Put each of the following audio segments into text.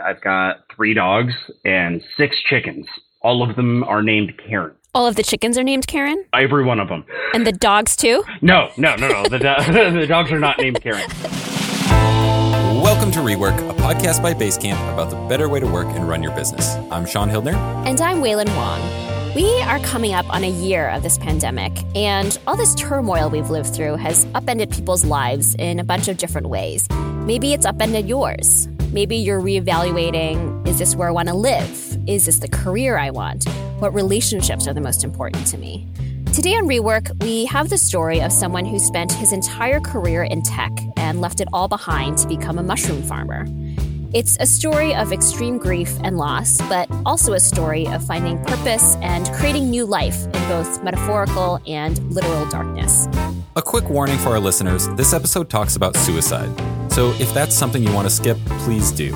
I've got three dogs and six chickens. All of them are named Karen. All of the chickens are named Karen? Every one of them. And the dogs too? No, no, no, no. The, do- the dogs are not named Karen. Welcome to Rework, a podcast by Basecamp about the better way to work and run your business. I'm Shaun Hildner. And I'm Wailin Wong. We are coming up on a year of this pandemic, and all this turmoil we've lived through has upended people's lives in a bunch of different ways. Maybe it's upended yours. Maybe you're reevaluating is this where I want to live? Is this the career I want? What relationships are the most important to me? Today on Rework, we have the story of someone who spent his entire career in tech and left it all behind to become a mushroom farmer. It's a story of extreme grief and loss, but also a story of finding purpose and creating new life in both metaphorical and literal darkness. A quick warning for our listeners this episode talks about suicide. So if that's something you want to skip, please do.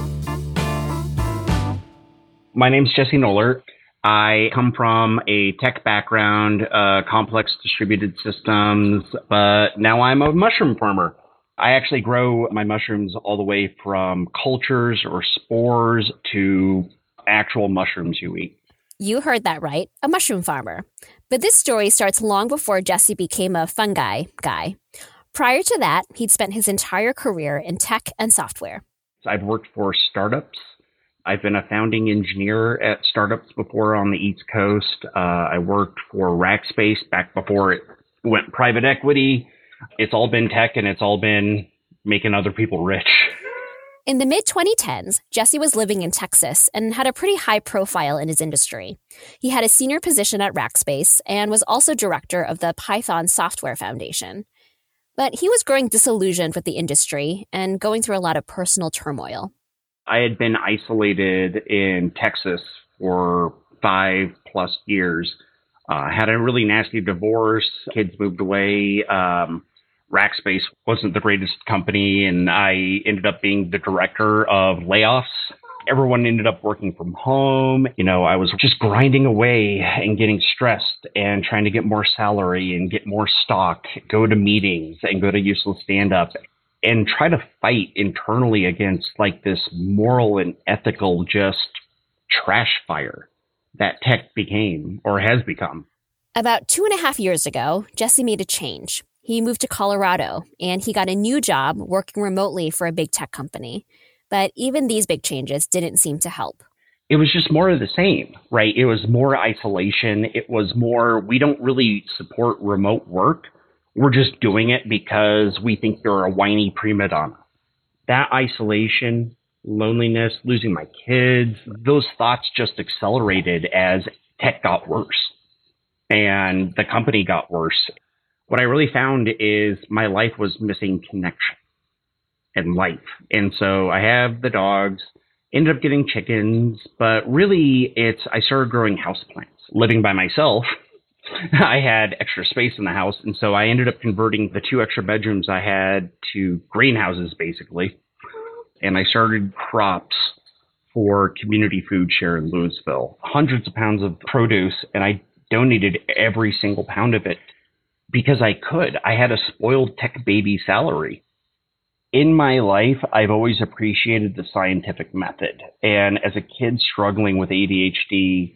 My name's Jesse Noller. I come from a tech background, uh, complex distributed systems, but now I'm a mushroom farmer. I actually grow my mushrooms all the way from cultures or spores to actual mushrooms you eat. You heard that right, a mushroom farmer. But this story starts long before Jesse became a fungi guy. Prior to that, he'd spent his entire career in tech and software. I've worked for startups. I've been a founding engineer at startups before on the East Coast. Uh, I worked for Rackspace back before it went private equity. It's all been tech and it's all been making other people rich. In the mid 2010s, Jesse was living in Texas and had a pretty high profile in his industry. He had a senior position at Rackspace and was also director of the Python Software Foundation. But he was growing disillusioned with the industry and going through a lot of personal turmoil. I had been isolated in Texas for five plus years. Uh, had a really nasty divorce. Kids moved away. Um, Rackspace wasn't the greatest company, and I ended up being the director of layoffs. Everyone ended up working from home. You know, I was just grinding away and getting stressed and trying to get more salary and get more stock, go to meetings and go to useless stand up and try to fight internally against like this moral and ethical just trash fire that tech became or has become. About two and a half years ago, Jesse made a change. He moved to Colorado and he got a new job working remotely for a big tech company. But even these big changes didn't seem to help. It was just more of the same, right? It was more isolation. It was more, we don't really support remote work. We're just doing it because we think you're a whiny prima donna. That isolation, loneliness, losing my kids, those thoughts just accelerated as tech got worse and the company got worse. What I really found is my life was missing connection and life. And so I have the dogs, ended up getting chickens, but really it's I started growing houseplants. Living by myself, I had extra space in the house, and so I ended up converting the two extra bedrooms I had to greenhouses basically. And I started crops for community food share in Louisville. Hundreds of pounds of produce, and I donated every single pound of it because I could. I had a spoiled tech baby salary. In my life, I've always appreciated the scientific method. And as a kid struggling with ADHD,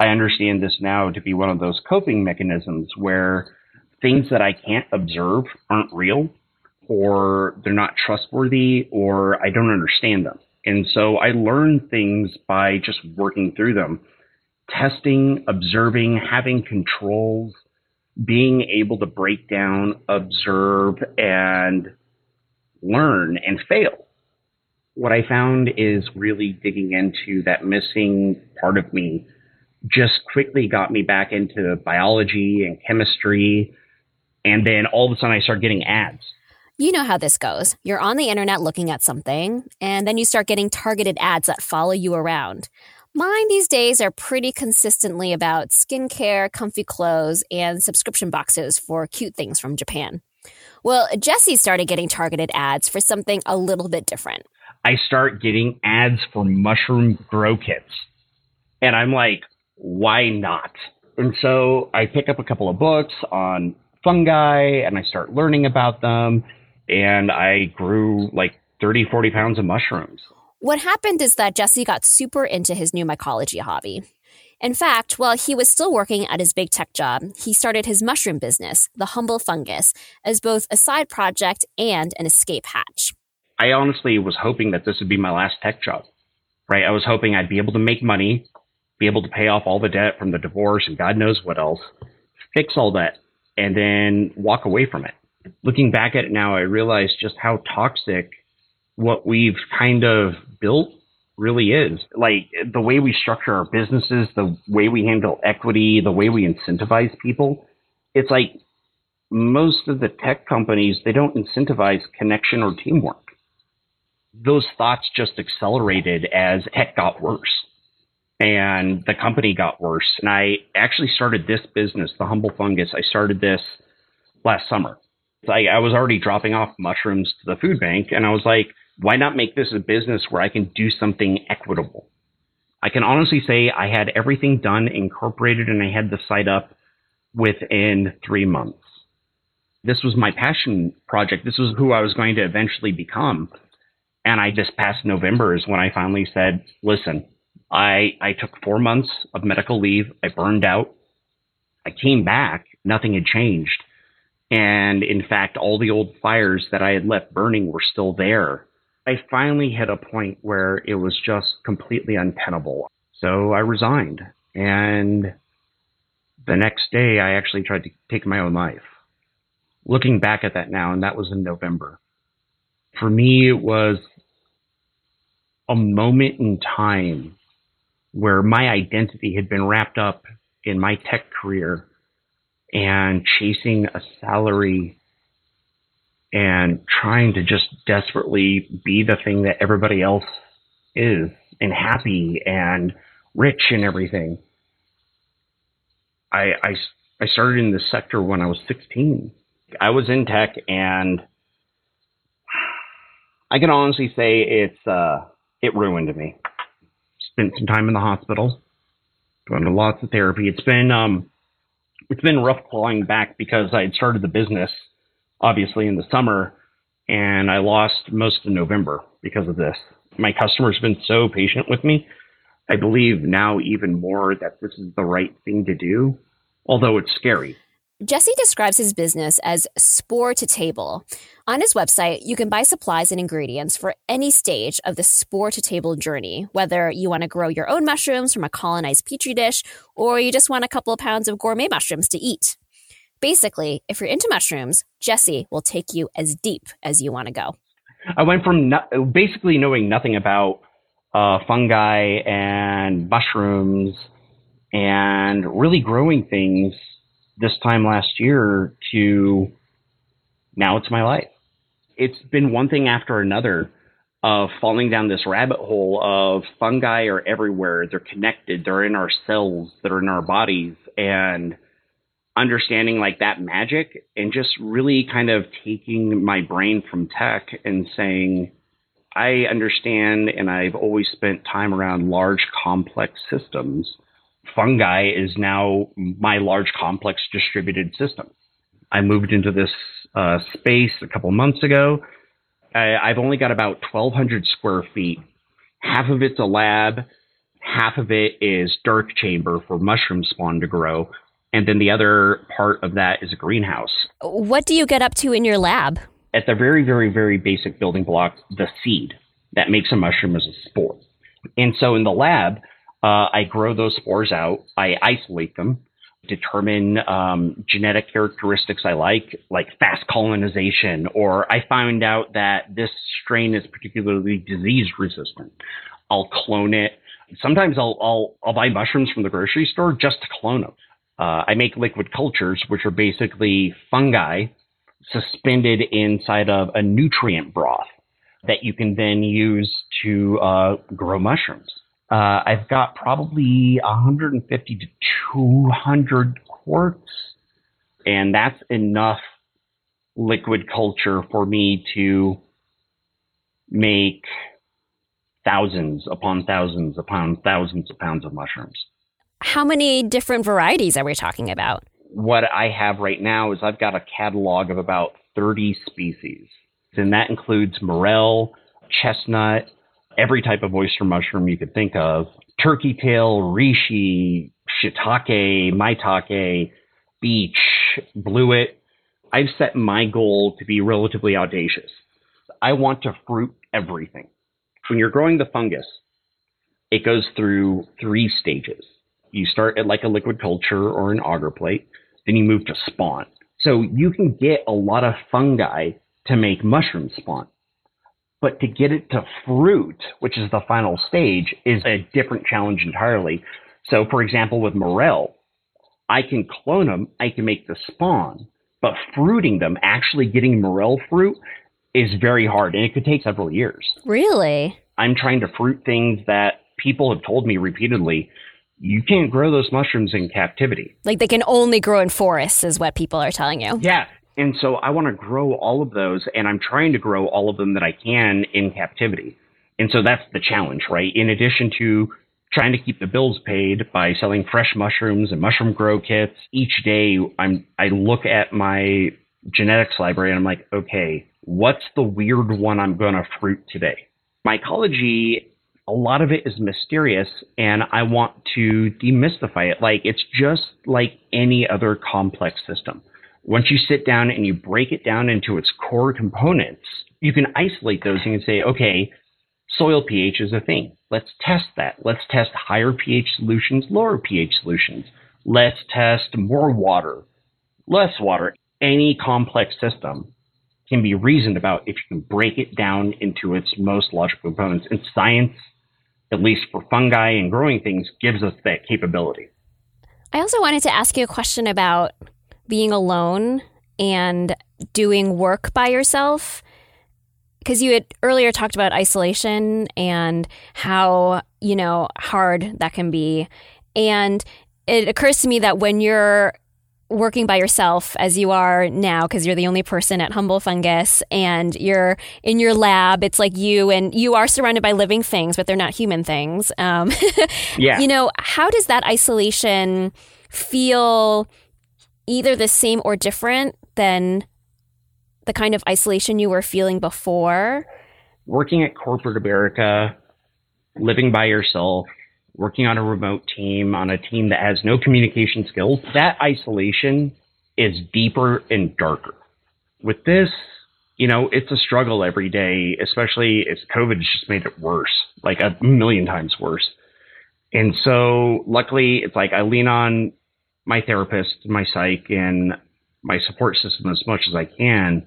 I understand this now to be one of those coping mechanisms where things that I can't observe aren't real or they're not trustworthy or I don't understand them. And so I learn things by just working through them, testing, observing, having controls, being able to break down, observe, and learn and fail. What I found is really digging into that missing part of me just quickly got me back into biology and chemistry. And then all of a sudden I start getting ads. You know how this goes. You're on the internet looking at something, and then you start getting targeted ads that follow you around. Mine these days are pretty consistently about skincare, comfy clothes, and subscription boxes for cute things from Japan. Well, Jesse started getting targeted ads for something a little bit different. I start getting ads for mushroom grow kits. And I'm like, why not? And so I pick up a couple of books on fungi and I start learning about them. And I grew like 30, 40 pounds of mushrooms. What happened is that Jesse got super into his new mycology hobby. In fact, while he was still working at his big tech job, he started his mushroom business, The Humble Fungus, as both a side project and an escape hatch. I honestly was hoping that this would be my last tech job, right? I was hoping I'd be able to make money, be able to pay off all the debt from the divorce and God knows what else, fix all that, and then walk away from it. Looking back at it now, I realize just how toxic what we've kind of built really is. Like the way we structure our businesses, the way we handle equity, the way we incentivize people. It's like most of the tech companies, they don't incentivize connection or teamwork. Those thoughts just accelerated as tech got worse and the company got worse. And I actually started this business, the Humble Fungus. I started this last summer. I, I was already dropping off mushrooms to the food bank, and I was like, why not make this a business where I can do something equitable? I can honestly say I had everything done, incorporated, and I had the site up within three months. This was my passion project. This was who I was going to eventually become. And I just past November is when I finally said, listen, I, I took four months of medical leave. I burned out. I came back. Nothing had changed. And in fact, all the old fires that I had left burning were still there. I finally hit a point where it was just completely untenable. So I resigned. And the next day, I actually tried to take my own life. Looking back at that now, and that was in November. For me, it was a moment in time where my identity had been wrapped up in my tech career and chasing a salary and trying to just desperately be the thing that everybody else is and happy and rich and everything. I, I, I started in this sector when I was 16. I was in tech and I can honestly say it's, uh, it ruined me. Spent some time in the hospital, going to lots of therapy. It's been, um, it's been rough clawing back because I had started the business obviously in the summer, and I lost most of November because of this. My customers have been so patient with me. I believe now even more that this is the right thing to do, although it's scary. Jesse describes his business as spore to table. On his website, you can buy supplies and ingredients for any stage of the spore to table journey, whether you want to grow your own mushrooms from a colonized petri dish or you just want a couple of pounds of gourmet mushrooms to eat. Basically, if you're into mushrooms, Jesse will take you as deep as you want to go. I went from no- basically knowing nothing about uh, fungi and mushrooms and really growing things this time last year to now it's my life. It's been one thing after another of falling down this rabbit hole of fungi are everywhere. They're connected. They're in our cells. They're in our bodies. And understanding like that magic and just really kind of taking my brain from tech and saying, I understand and I've always spent time around large complex systems. Fungi is now my large complex distributed system. I moved into this uh, space a couple months ago. I, I've only got about 1,200 square feet. Half of it's a lab, half of it is dark chamber for mushroom spawn to grow and then the other part of that is a greenhouse. What do you get up to in your lab? At the very, very, very basic building block, the seed that makes a mushroom is a spore. And so in the lab, uh, I grow those spores out, I isolate them, determine um, genetic characteristics I like, like fast colonization, or I find out that this strain is particularly disease resistant. I'll clone it. Sometimes I'll, I'll, I'll buy mushrooms from the grocery store just to clone them. Uh, I make liquid cultures, which are basically fungi suspended inside of a nutrient broth that you can then use to uh, grow mushrooms. Uh, I've got probably 150 to 200 quarts, and that's enough liquid culture for me to make thousands upon thousands upon thousands of pounds of mushrooms. How many different varieties are we talking about? What I have right now is I've got a catalog of about 30 species, and that includes morel, chestnut, every type of oyster mushroom you could think of turkey tail, reishi, shiitake, maitake, beech, blewit. I've set my goal to be relatively audacious. I want to fruit everything. When you're growing the fungus, it goes through three stages. You start at like a liquid culture or an agar plate, then you move to spawn. So you can get a lot of fungi to make mushroom spawn. But to get it to fruit, which is the final stage, is a different challenge entirely. So, for example, with morel, I can clone them, I can make the spawn, but fruiting them, actually getting morel fruit, is very hard and it could take several years. Really? I'm trying to fruit things that people have told me repeatedly you can't grow those mushrooms in captivity. Like they can only grow in forests, is what people are telling you. Yeah. And so I want to grow all of those, and I'm trying to grow all of them that I can in captivity. And so that's the challenge, right? In addition to trying to keep the bills paid by selling fresh mushrooms and mushroom grow kits, each day I'm I look at my genetics library and I'm like, okay, what's the weird one I'm going to fruit today? Mycology a lot of it is mysterious and I want to demystify it. Like it's just like any other complex system. Once you sit down and you break it down into its core components, you can isolate those and say, okay, soil pH is a thing. Let's test that. Let's test higher pH solutions, lower pH solutions. Let's test more water, less water. Any complex system can be reasoned about if you can break it down into its most logical components. And science at least for fungi and growing things, gives us that capability. I also wanted to ask you a question about being alone and doing work by yourself. Because you had earlier talked about isolation and how, you know, hard that can be. And it occurs to me that when you're working by yourself as you are now because you're the only person at Humble Fungus and you're in your lab. It's like you and you are surrounded by living things, but they're not human things. Um, yeah. You know, how does that isolation feel either the same or different than the kind of isolation you were feeling before? Working at corporate America, living by yourself, working on a remote team, on a team that has no communication skills, that isolation is deeper and darker. With this, you know, it's a struggle every day, especially if COVID has just made it worse, like a million times worse. And so luckily it's like I lean on my therapist, my psych, and my support system as much as I can.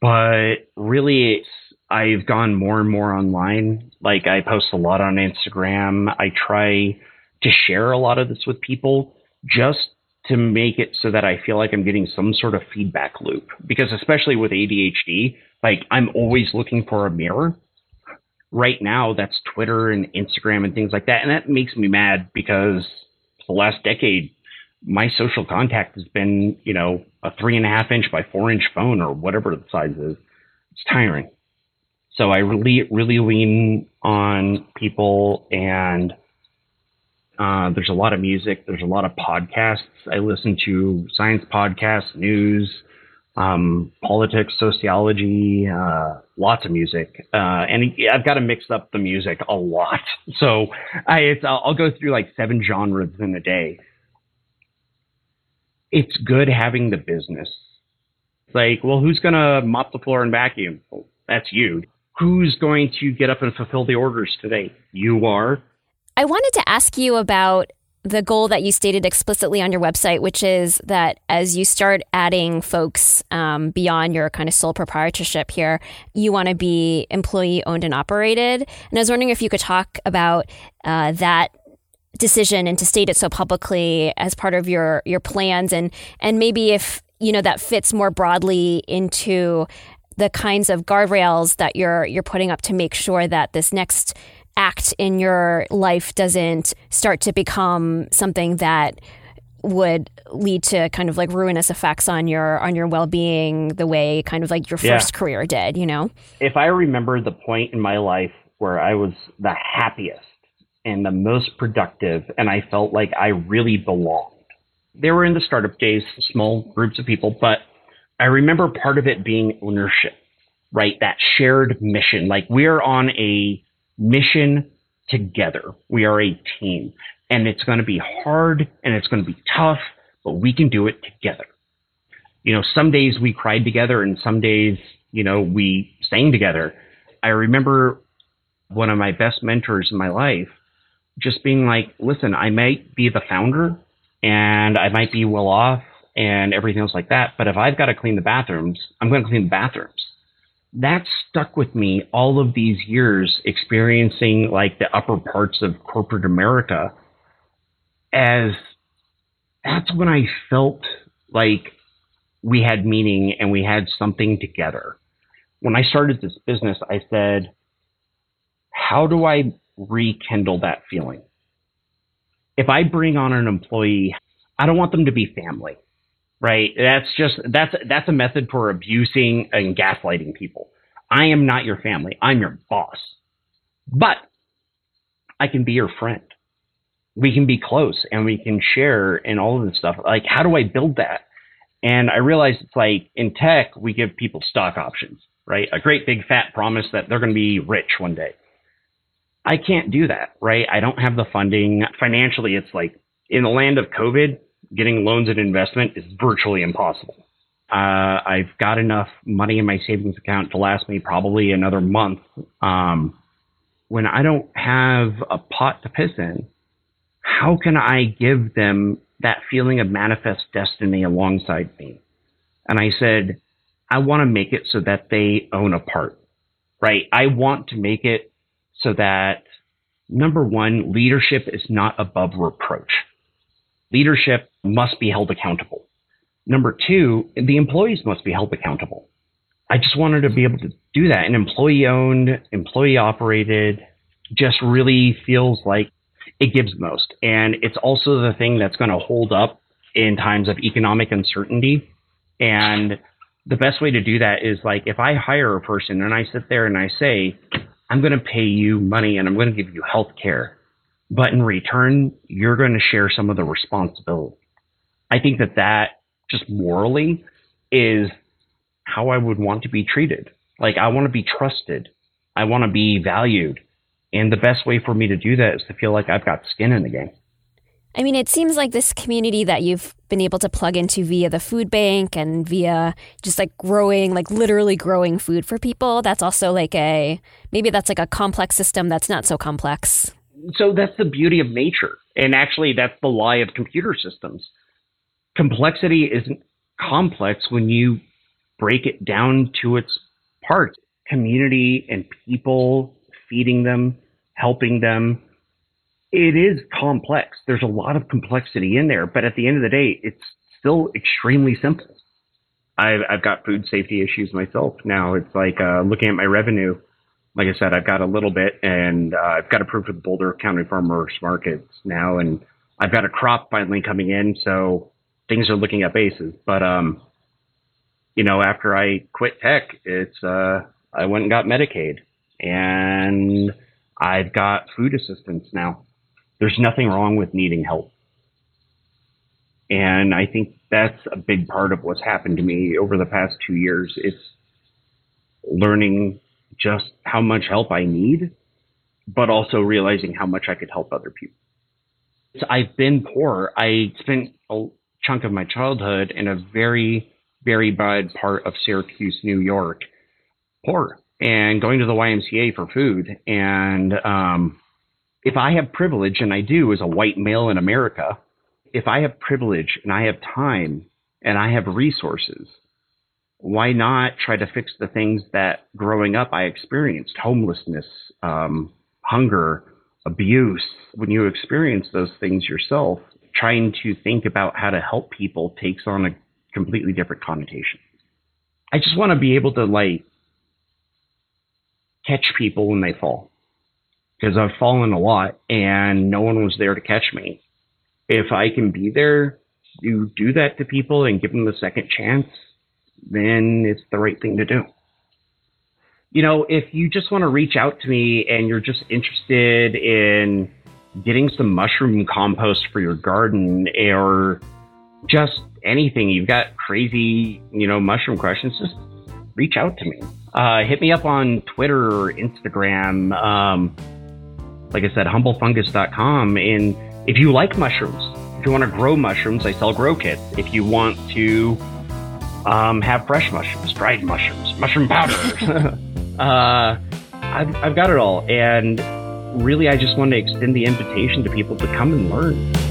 But really it's I've gone more and more online. Like I post a lot on Instagram. I try to share a lot of this with people just to make it so that I feel like I'm getting some sort of feedback loop. Because especially with ADHD, like I'm always looking for a mirror. Right now, that's Twitter and Instagram and things like that. And that makes me mad because the last decade, my social contact has been, you know, a three and a half inch by four inch phone or whatever the size is. It's tiring. So I really, really lean on people, and uh, there's a lot of music. There's a lot of podcasts. I listen to science podcasts, news, um, politics, sociology, uh, lots of music. Uh, and I've got to mix up the music a lot. So I, I'll go through like seven genres in a day. It's good having the business. It's like, well, who's going to mop the floor and vacuum? Well, that's you who's going to get up and fulfill the orders today? You are. I wanted to ask you about the goal that you stated explicitly on your website, which is that as you start adding folks um, beyond your kind of sole proprietorship here, you want to be employee owned and operated. And I was wondering if you could talk about uh, that decision and to state it so publicly as part of your your plans and and maybe if you know that fits more broadly into the kinds of guardrails that you're you're putting up to make sure that this next act in your life doesn't start to become something that would lead to kind of like ruinous effects on your on your well-being the way kind of like your first yeah. career did you know if i remember the point in my life where i was the happiest and the most productive and i felt like i really belonged they were in the startup days small groups of people but I remember part of it being ownership, right? That shared mission. Like we're on a mission together. We are a team and it's going to be hard and it's going to be tough, but we can do it together. You know, some days we cried together and some days, you know, we sang together. I remember one of my best mentors in my life just being like, listen, I might be the founder and I might be well off and everything else like that, but if I've got to clean the bathrooms, I'm going to clean the bathrooms. That stuck with me all of these years experiencing like the upper parts of corporate America as that's when I felt like we had meaning and we had something together. When I started this business, I said, how do I rekindle that feeling? If I bring on an employee, I don't want them to be family, right? That's just, that's, that's a method for abusing and gaslighting people. I am not your family. I'm your boss, but I can be your friend. We can be close and we can share and all of this stuff. Like, how do I build that? And I realize it's like in tech, we give people stock options, right? A great big fat promise that they're going to be rich one day. I can't do that, right? I don't have the funding. Financially, it's like in the land of COVID, getting loans and investment is virtually impossible. Uh, I've got enough money in my savings account to last me probably another month. Um, when I don't have a pot to piss in, how can I give them that feeling of manifest destiny alongside me? And I said, I want to make it so that they own a part, right? I want to make it so that number one, leadership is not above reproach. Leadership must be held accountable. Number two, the employees must be held accountable. I just wanted to be able to do that. An employee owned, employee operated just really feels like it gives most. And it's also the thing that's going to hold up in times of economic uncertainty. And the best way to do that is like if I hire a person and I sit there and I say, I'm going to pay you money and I'm going to give you health care. But in return, you're going to share some of the responsibility. I think that that just morally is how I would want to be treated. Like, I want to be trusted. I want to be valued. And the best way for me to do that is to feel like I've got skin in the game. I mean, it seems like this community that you've been able to plug into via the food bank and via just like growing, like literally growing food for people, that's also like a maybe that's like a complex system that's not so complex. So that's the beauty of nature. And actually, that's the lie of computer systems. Complexity isn't complex when you break it down to its parts community and people, feeding them, helping them it is complex. There's a lot of complexity in there, but at the end of the day, it's still extremely simple. I've, I've got food safety issues myself now. It's like uh, looking at my revenue. Like I said, I've got a little bit, and uh, I've got approved for the Boulder County Farmers Markets now, and I've got a crop finally coming in, so things are looking at bases. But um, you know, after I quit tech, it's uh, I went and got Medicaid, and I've got food assistance now there's nothing wrong with needing help. And I think that's a big part of what's happened to me over the past two years. It's learning just how much help I need, but also realizing how much I could help other people. I've been poor. I spent a chunk of my childhood in a very, very bad part of Syracuse, New York, poor, and going to the YMCA for food. And um, if I have privilege, and I do as a white male in America, if I have privilege and I have time and I have resources, why not try to fix the things that growing up I experienced homelessness, um, hunger, abuse? When you experience those things yourself, trying to think about how to help people takes on a completely different connotation. I just want to be able to like catch people when they fall because I've fallen a lot and no one was there to catch me. If I can be there, you do that to people and give them a second chance, then it's the right thing to do. You know, if you just want to reach out to me and you're just interested in getting some mushroom compost for your garden or just anything, you've got crazy, you know, mushroom questions, just reach out to me. Uh, hit me up on Twitter or Instagram. Um, like I said, humblefungus.com. And if you like mushrooms, if you want to grow mushrooms, I sell grow kits. If you want to um, have fresh mushrooms, dried mushrooms, mushroom powder, uh, I've, I've got it all. And really, I just want to extend the invitation to people to come and learn.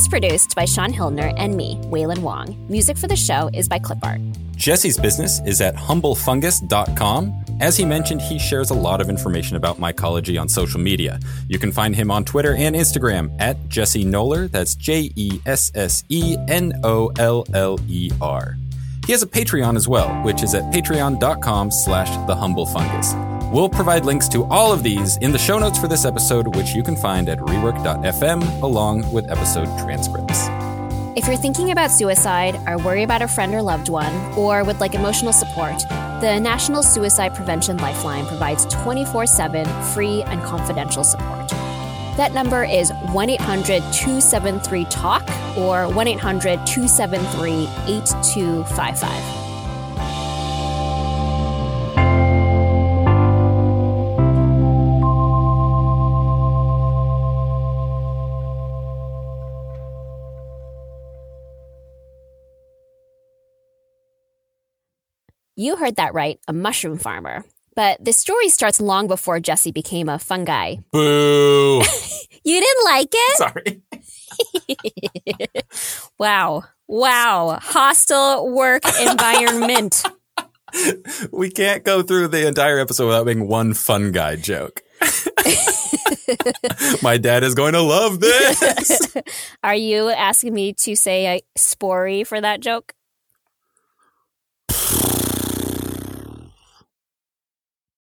Is produced by Shaun Hildner and me, Wailin Wong. Music for the show is by Clipart. Jesse's business is at humblefungus.com. As he mentioned, he shares a lot of information about mycology on social media. You can find him on Twitter and Instagram at Jesse Noller. That's J E S S E N O L L E R. He has a Patreon as well, which is at patreon.com slash the humble fungus. We'll provide links to all of these in the show notes for this episode, which you can find at rework.fm along with episode transcripts. If you're thinking about suicide, are worried about a friend or loved one, or would like emotional support, the National Suicide Prevention Lifeline provides 24 7 free and confidential support. That number is 1 800 273 TALK or 1 800 273 8255. You heard that right, a mushroom farmer. But the story starts long before Jesse became a fungi. Boo! You didn't like it? Sorry. Wow. Wow. Hostile work environment. We can't go through the entire episode without making one fungi joke. My dad is going to love this. Are you asking me to say a spory for that joke?